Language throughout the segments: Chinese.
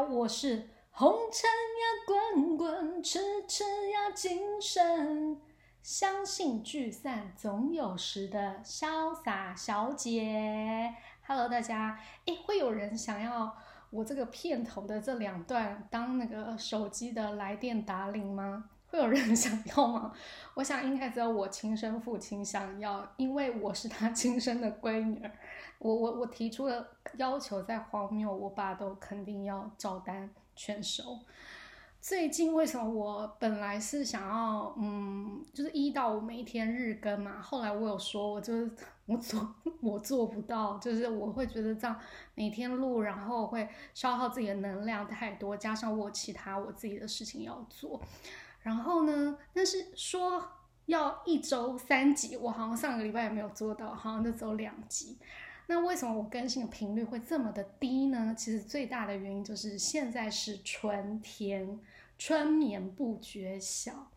我是红尘呀滚滚，痴痴呀今生，相信聚散总有时的潇洒小姐。Hello，大家，哎，会有人想要我这个片头的这两段当那个手机的来电打铃吗？会有人 想要吗？我想应该只有我亲生父亲想要，因为我是他 亲生的闺女儿。我我我提出了要求，再荒谬，我爸都肯定要照单全收。最近为什么我本来是想要，嗯，就是一到五每一天日更嘛，后来我有说，我就是 我做我做不到，就是我会觉得这样每天录，然后会消耗自己的能量太多，加上我其他我自己的事情要做。然后呢？但是说要一周三集，我好像上个礼拜也没有做到，好像就只有两集。那为什么我更新的频率会这么的低呢？其实最大的原因就是现在是春天，春眠不觉晓。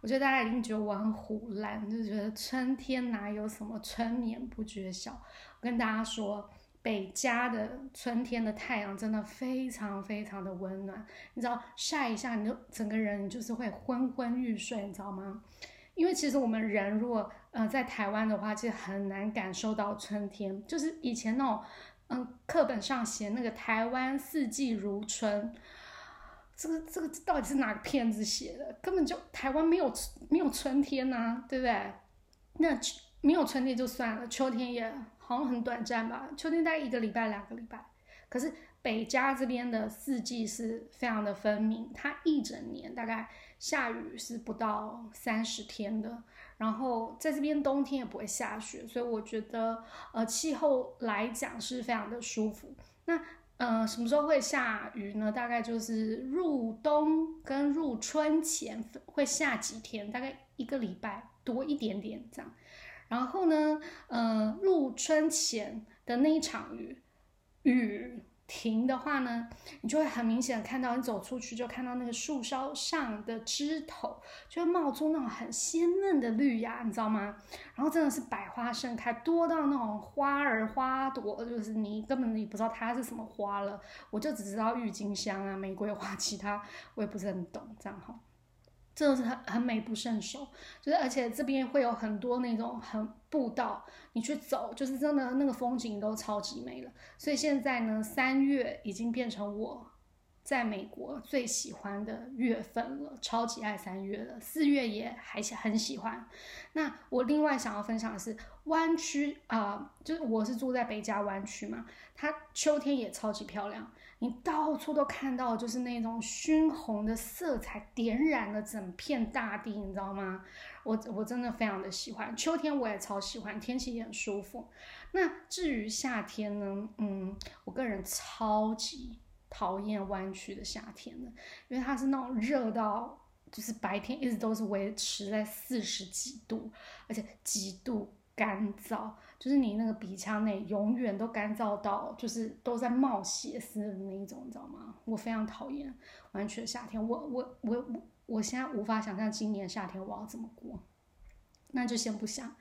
我觉得大家一定觉得我很虎烂，就觉得春天哪有什么春眠不觉晓？我跟大家说。北加的春天的太阳真的非常非常的温暖，你知道晒一下你就整个人就是会昏昏欲睡，你知道吗？因为其实我们人如果呃在台湾的话，其实很难感受到春天。就是以前那种嗯课本上写那个台湾四季如春，这个这个到底是哪个骗子写的？根本就台湾没有没有春天呐，对不对？那没有春天就算了，秋天也。好像很短暂吧，秋天大概一个礼拜、两个礼拜。可是北加这边的四季是非常的分明，它一整年大概下雨是不到三十天的。然后在这边冬天也不会下雪，所以我觉得呃气候来讲是非常的舒服。那呃什么时候会下雨呢？大概就是入冬跟入春前会下几天，大概一个礼拜多一点点这样。然后呢，呃，入春前的那一场雨，雨停的话呢，你就会很明显看到，你走出去就看到那个树梢上的枝头就会冒出那种很鲜嫩的绿芽，你知道吗？然后真的是百花盛开，多到那种花儿花朵，就是你根本你不知道它是什么花了，我就只知道郁金香啊、玫瑰花，其他我也不是很懂，这样哈。真的是很很美不胜收，就是而且这边会有很多那种很步道，你去走，就是真的那个风景都超级美了。所以现在呢，三月已经变成我在美国最喜欢的月份了，超级爱三月了。四月也还很喜欢。那我另外想要分享的是湾区啊，就是我是住在北加湾区嘛，它秋天也超级漂亮。你到处都看到，就是那种熏红的色彩点染了整片大地，你知道吗？我我真的非常的喜欢秋天，我也超喜欢，天气也很舒服。那至于夏天呢？嗯，我个人超级讨厌湾区的夏天的，因为它是那种热到，就是白天一直都是维持在四十几度，而且极度干燥。就是你那个鼻腔内永远都干燥到，就是都在冒血丝的那一种，你知道吗？我非常讨厌完全夏天，我我我我现在无法想象今年夏天我要怎么过，那就先不想。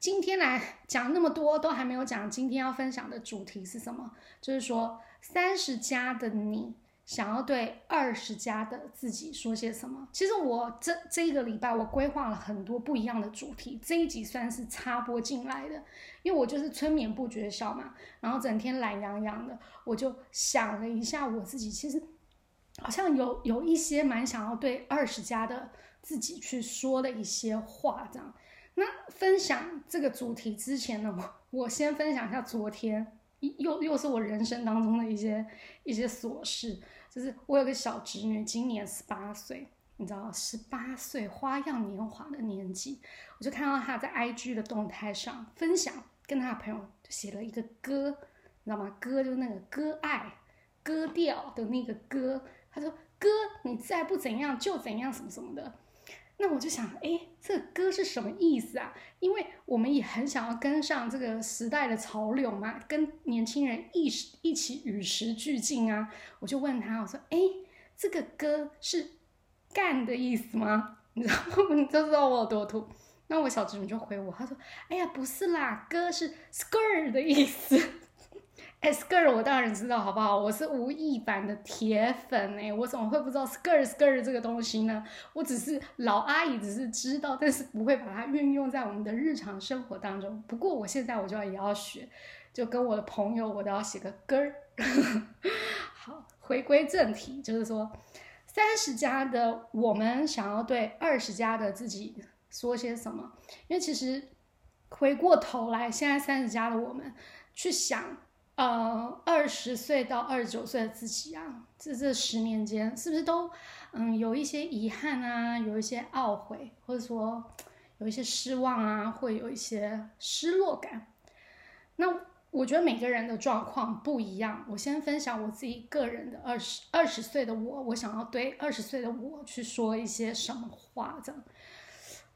今天来讲那么多，都还没有讲今天要分享的主题是什么，就是说三十加的你。想要对二十加的自己说些什么？其实我这这一个礼拜，我规划了很多不一样的主题。这一集算是插播进来的，因为我就是春眠不觉晓嘛，然后整天懒洋洋的，我就想了一下我自己，其实好像有有一些蛮想要对二十加的自己去说的一些话，这样。那分享这个主题之前呢，我我先分享一下昨天。又又是我人生当中的一些一些琐事，就是我有个小侄女，今年十八岁，你知道，十八岁花样年华的年纪，我就看到她在 IG 的动态上分享，跟她的朋友写了一个歌，你知道吗？歌就那个歌爱歌调的那个歌，他说歌你再不怎样就怎样什么什么的。那我就想，哎，这个歌是什么意思啊？因为我们也很想要跟上这个时代的潮流嘛，跟年轻人一时一起与时俱进啊。我就问他，我说，哎，这个歌是干的意思吗？你知道，你都知道我有多土。那我小侄女就回我，她说，哎呀，不是啦，歌是 skirt 的意思。Skirt 我当然知道，好不好？我是吴亦凡的铁粉哎，我怎么会不知道 skirt skirt 这个东西呢？我只是老阿姨，只是知道，但是不会把它运用在我们的日常生活当中。不过我现在我就要也要学，就跟我的朋友，我都要写个根儿。好，回归正题，就是说三十加的我们想要对二十加的自己说些什么？因为其实回过头来，现在三十加的我们去想。呃，二十岁到二十九岁的自己啊，这这十年间是不是都嗯有一些遗憾啊，有一些懊悔，或者说有一些失望啊，会有一些失落感？那我觉得每个人的状况不一样。我先分享我自己个人的二十二十岁的我，我想要对二十岁的我去说一些什么话？这样，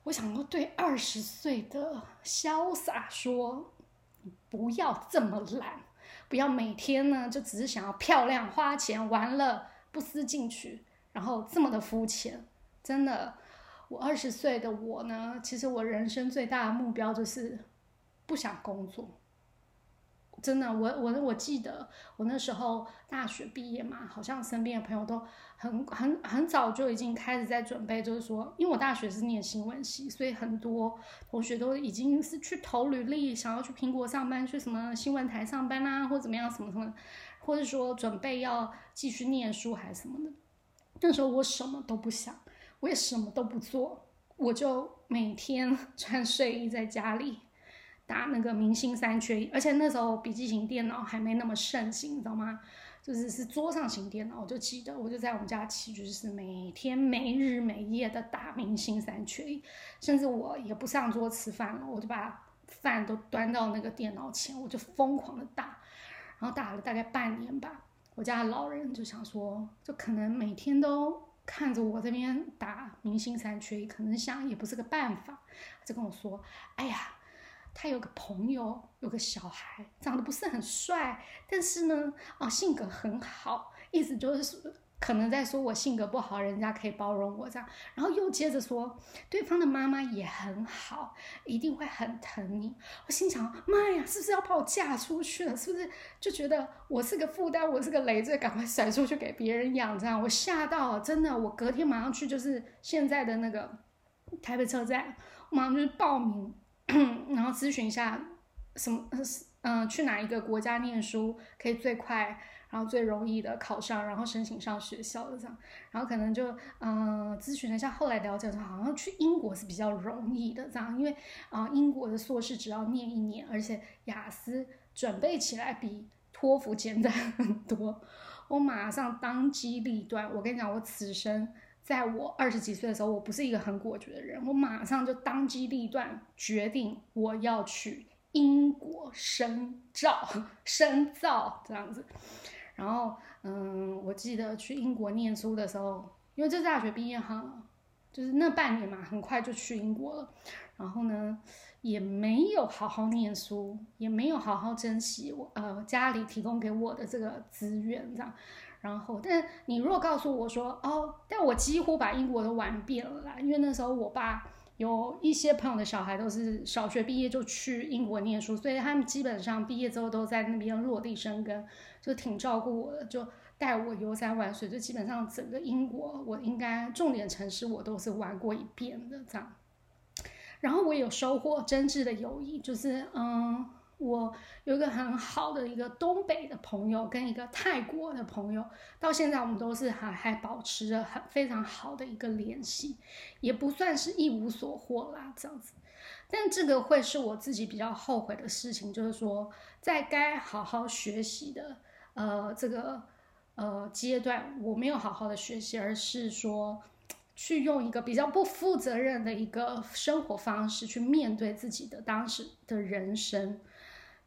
我想要对二十岁的潇洒说，不要这么懒。不要每天呢，就只是想要漂亮、花钱、玩乐、不思进取，然后这么的肤浅。真的，我二十岁的我呢，其实我人生最大的目标就是不想工作。真的，我我我记得我那时候大学毕业嘛，好像身边的朋友都很很很早就已经开始在准备，就是说，因为我大学是念新闻系，所以很多同学都已经是去投履历，想要去苹果上班，去什么新闻台上班啊，或怎么样，什么什么，或者说准备要继续念书还是什么的。那时候我什么都不想，我也什么都不做，我就每天 穿睡衣在家里。打那个明星三缺一，而且那时候笔记型电脑还没那么盛行，你知道吗？就是是桌上型电脑，我就记得，我就在我们家起居室每天没日没夜的打明星三缺一，甚至我也不上桌吃饭了，我就把饭都端到那个电脑前，我就疯狂的打，然后打了大概半年吧。我家老人就想说，就可能每天都看着我这边打明星三缺一，可能想也不是个办法，就跟我说：“哎呀。”他有个朋友，有个小孩，长得不是很帅，但是呢，啊，性格很好，意思就是可能在说我性格不好，人家可以包容我这样。然后又接着说，对方的妈妈也很好，一定会很疼你。我心想，妈呀，是不是要把我嫁出去了？是不是就觉得我是个负担，我是个累赘，赶快甩出去给别人养？这样我吓到，真的，我隔天马上去，就是现在的那个台北车站，马上就是报名。然后咨询一下什么嗯去哪一个国家念书可以最快，然后最容易的考上，然后申请上学校的这样，然后可能就嗯咨询了一下，后来了解说好像去英国是比较容易的这样，因为啊英国的硕士只要念一年，而且雅思准备起来比托福简单很多。我马上当机立断，我跟你讲，我此生。在我二十几岁的时候，我不是一个很果决的人，我马上就当机立断决定我要去英国深造，深造这样子。然后，嗯，我记得去英国念书的时候，因为这大学毕业哈，就是那半年嘛，很快就去英国了。然后呢，也没有好好念书，也没有好好珍惜我呃家里提供给我的这个资源，这样。然后，但你如果告诉我说，哦，但我几乎把英国都玩遍了啦，因为那时候我爸有一些朋友的小孩都是小学毕业就去英国念书，所以他们基本上毕业之后都在那边落地生根，就挺照顾我的，就带我游山玩水，就基本上整个英国我应该重点城市我都是玩过一遍的这样。然后我有收获真挚的友谊，就是嗯。我有一个很好的一个东北的朋友，跟一个泰国的朋友，到现在我们都是还还保持着很非常好的一个联系，也不算是一无所获啦这样子。但这个会是我自己比较后悔的事情，就是说在该好好学习的呃这个呃阶段，我没有好好的学习，而是说去用一个比较不负责任的一个生活方式去面对自己的当时的人生。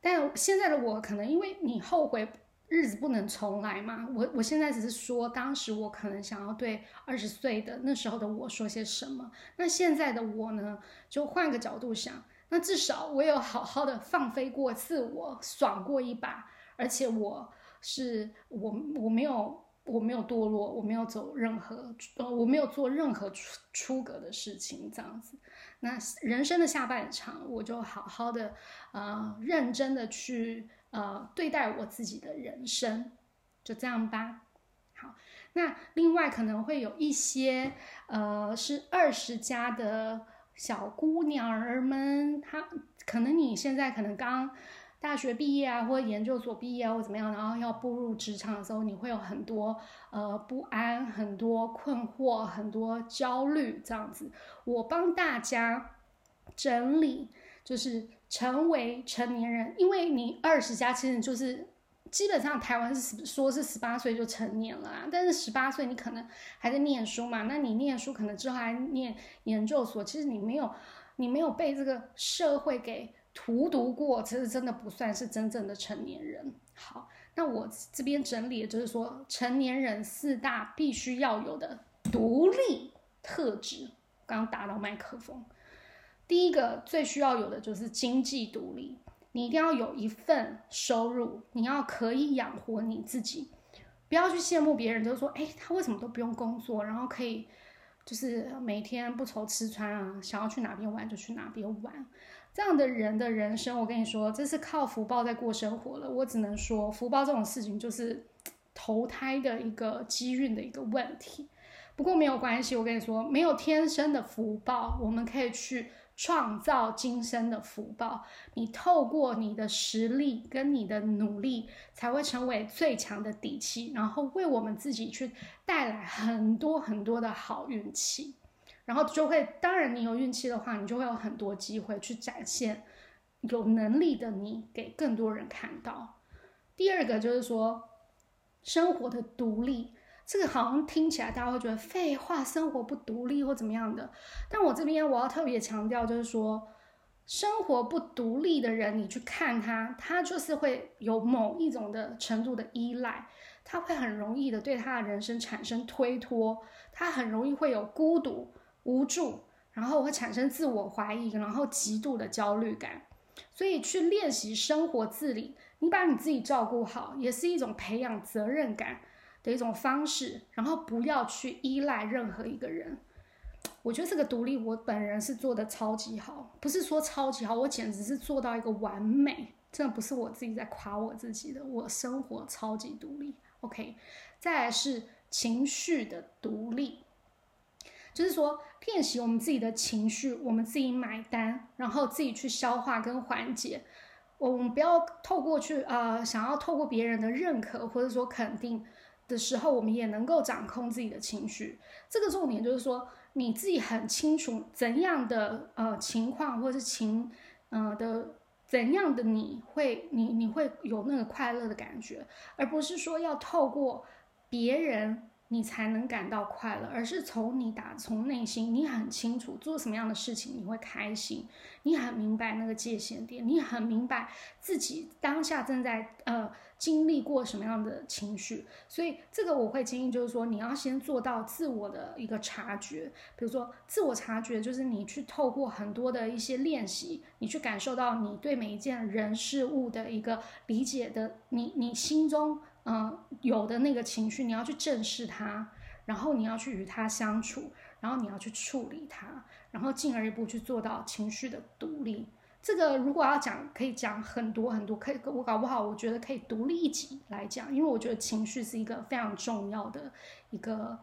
但现在的我可能因为你后悔日子不能重来嘛，我我现在只是说当时我可能想要对二十岁的那时候的我说些什么。那现在的我呢，就换个角度想，那至少我有好好的放飞过自我，爽过一把，而且我是我我没有我没有堕落，我没有走任何呃我没有做任何出出格的事情，这样子。那人生的下半场，我就好好的，呃，认真的去呃对待我自己的人生，就这样吧。好，那另外可能会有一些呃是二十加的小姑娘儿们，她可能你现在可能刚。大学毕业啊，或者研究所毕业啊，或怎么样，然后要步入职场的时候，你会有很多呃不安、很多困惑、很多焦虑这样子。我帮大家整理，就是成为成年人，因为你二十加，其实就是基本上台湾是说是十八岁就成年了啊，但是十八岁你可能还在念书嘛，那你念书可能之后还念研究所，其实你没有你没有被这个社会给。荼毒过，其实真的不算是真正的成年人。好，那我这边整理的就是说，成年人四大必须要有的独立特质。刚刚打到麦克风，第一个最需要有的就是经济独立，你一定要有一份收入，你要可以养活你自己，不要去羡慕别人，就是说，哎，他为什么都不用工作，然后可以就是每天不愁吃穿啊，想要去哪边玩就去哪边玩。这样的人的人生，我跟你说，这是靠福报在过生活了。我只能说，福报这种事情就是投胎的一个机运的一个问题。不过没有关系，我跟你说，没有天生的福报，我们可以去创造今生的福报。你透过你的实力跟你的努力，才会成为最强的底气，然后为我们自己去带来很多很多的好运气。然后就会，当然你有运气的话，你就会有很多机会去展现有能力的你给更多人看到。第二个就是说，生活的独立，这个好像听起来大家会觉得废话，生活不独立或怎么样的。但我这边我要特别强调，就是说，生活不独立的人，你去看他，他就是会有某一种的程度的依赖，他会很容易的对他的人生产生推脱，他很容易会有孤独。无助，然后会产生自我怀疑，然后极度的焦虑感。所以去练习生活自理，你把你自己照顾好，也是一种培养责任感的一种方式。然后不要去依赖任何一个人。我觉得这个独立，我本人是做的超级好，不是说超级好，我简直是做到一个完美。真的不是我自己在夸我自己的，我生活超级独立。OK，再来是情绪的独立。就是说，练习我们自己的情绪，我们自己买单，然后自己去消化跟缓解。我们不要透过去呃，想要透过别人的认可或者说肯定的时候，我们也能够掌控自己的情绪。这个重点就是说，你自己很清楚怎样的呃情况或者是情呃的怎样的你会你你会有那个快乐的感觉，而不是说要透过别人。你才能感到快乐，而是从你打从内心，你很清楚做什么样的事情你会开心，你很明白那个界限点，你很明白自己当下正在呃经历过什么样的情绪，所以这个我会建议就是说，你要先做到自我的一个察觉，比如说自我察觉就是你去透过很多的一些练习，你去感受到你对每一件人事物的一个理解的，你你心中。嗯，有的那个情绪，你要去正视它，然后你要去与它相处，然后你要去处理它，然后进而一步去做到情绪的独立。这个如果要讲，可以讲很多很多，可以我搞不好，我觉得可以独立一集来讲，因为我觉得情绪是一个非常重要的一个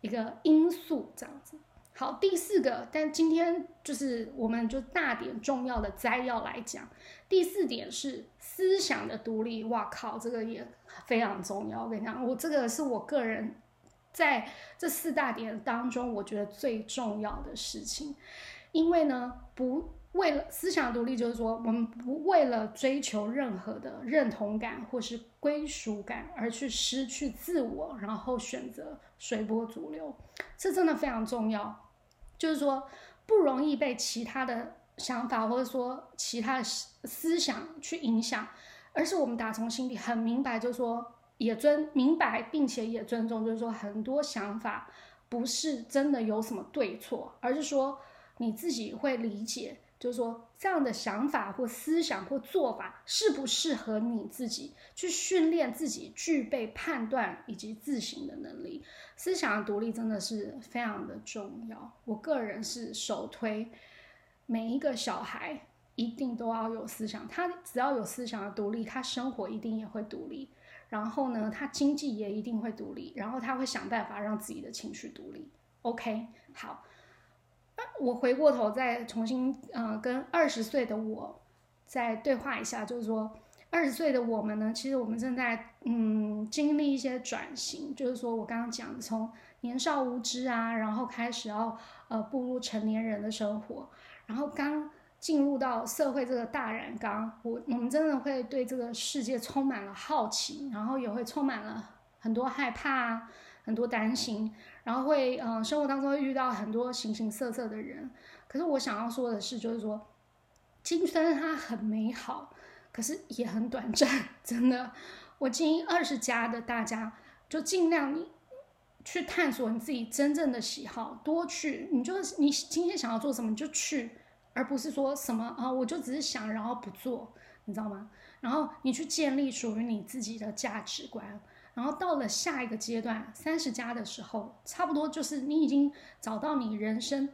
一个因素，这样子。好，第四个，但今天就是我们就大点重要的摘要来讲。第四点是思想的独立，哇靠，这个也非常重要。我跟你讲，我这个是我个人在这四大点当中，我觉得最重要的事情。因为呢，不为了思想独立，就是说我们不为了追求任何的认同感或是归属感而去失去自我，然后选择随波逐流，这真的非常重要。就是说，不容易被其他的想法或者说其他的思想去影响，而是我们打从心底很明白，就是说也尊明白，并且也尊重，就是说很多想法不是真的有什么对错，而是说你自己会理解。就是说，这样的想法或思想或做法适不适合你自己？去训练自己具备判断以及自省的能力。思想的独立真的是非常的重要。我个人是首推每一个小孩一定都要有思想，他只要有思想的独立，他生活一定也会独立。然后呢，他经济也一定会独立，然后他会想办法让自己的情绪独立。OK，好，我回过头再重新，呃，跟二十岁的我再对话一下，就是说，二十岁的我们呢，其实我们正在嗯经历一些转型，就是说我刚刚讲的，从年少无知啊，然后开始要呃步入成年人的生活，然后刚。进入到社会这个大染缸，我我们真的会对这个世界充满了好奇，然后也会充满了很多害怕、很多担心，然后会嗯，生活当中会遇到很多形形色色的人。可是我想要说的是，就是说，青春它很美好，可是也很短暂。真的，我建议二十加的大家就尽量你去探索你自己真正的喜好，多去，你就你今天想要做什么你就去。而不是说什么啊，我就只是想，然后不做，你知道吗？然后你去建立属于你自己的价值观，然后到了下一个阶段，三十加的时候，差不多就是你已经找到你人生，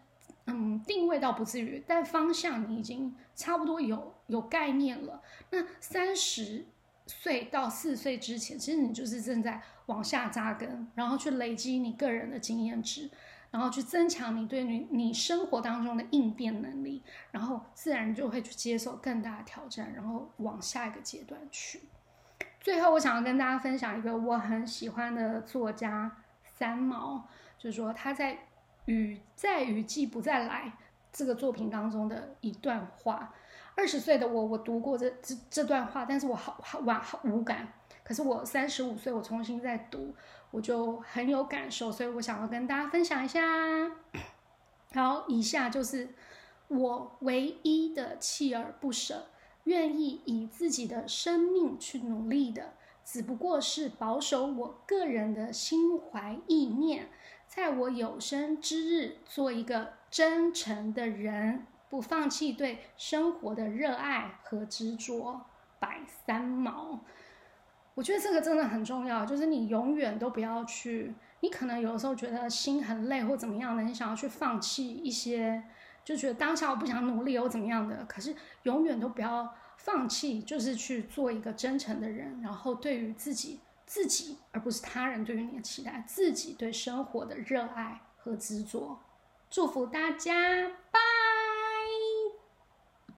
嗯，定位倒不至于，但方向你已经差不多有有概念了。那三十岁到四十岁之前，其实你就是正在往下扎根，然后去累积你个人的经验值。然后去增强你对你你生活当中的应变能力，然后自然就会去接受更大的挑战，然后往下一个阶段去。最后，我想要跟大家分享一个我很喜欢的作家三毛，就是说他在《雨在雨季不再来》这个作品当中的一段话。二十岁的我，我读过这这这段话，但是我好好哇好无感。可是我三十五岁，我重新再读。我就很有感受，所以我想要跟大家分享一下。好，以下就是我唯一的锲而不舍，愿意以自己的生命去努力的，只不过是保守我个人的心怀意念，在我有生之日做一个真诚的人，不放弃对生活的热爱和执着。百三毛。我觉得这个真的很重要，就是你永远都不要去，你可能有的时候觉得心很累或怎么样的，你想要去放弃一些，就觉得当下我不想努力又怎么样的，可是永远都不要放弃，就是去做一个真诚的人，然后对于自己自己，而不是他人对于你的期待，自己对生活的热爱和执着。祝福大家，拜。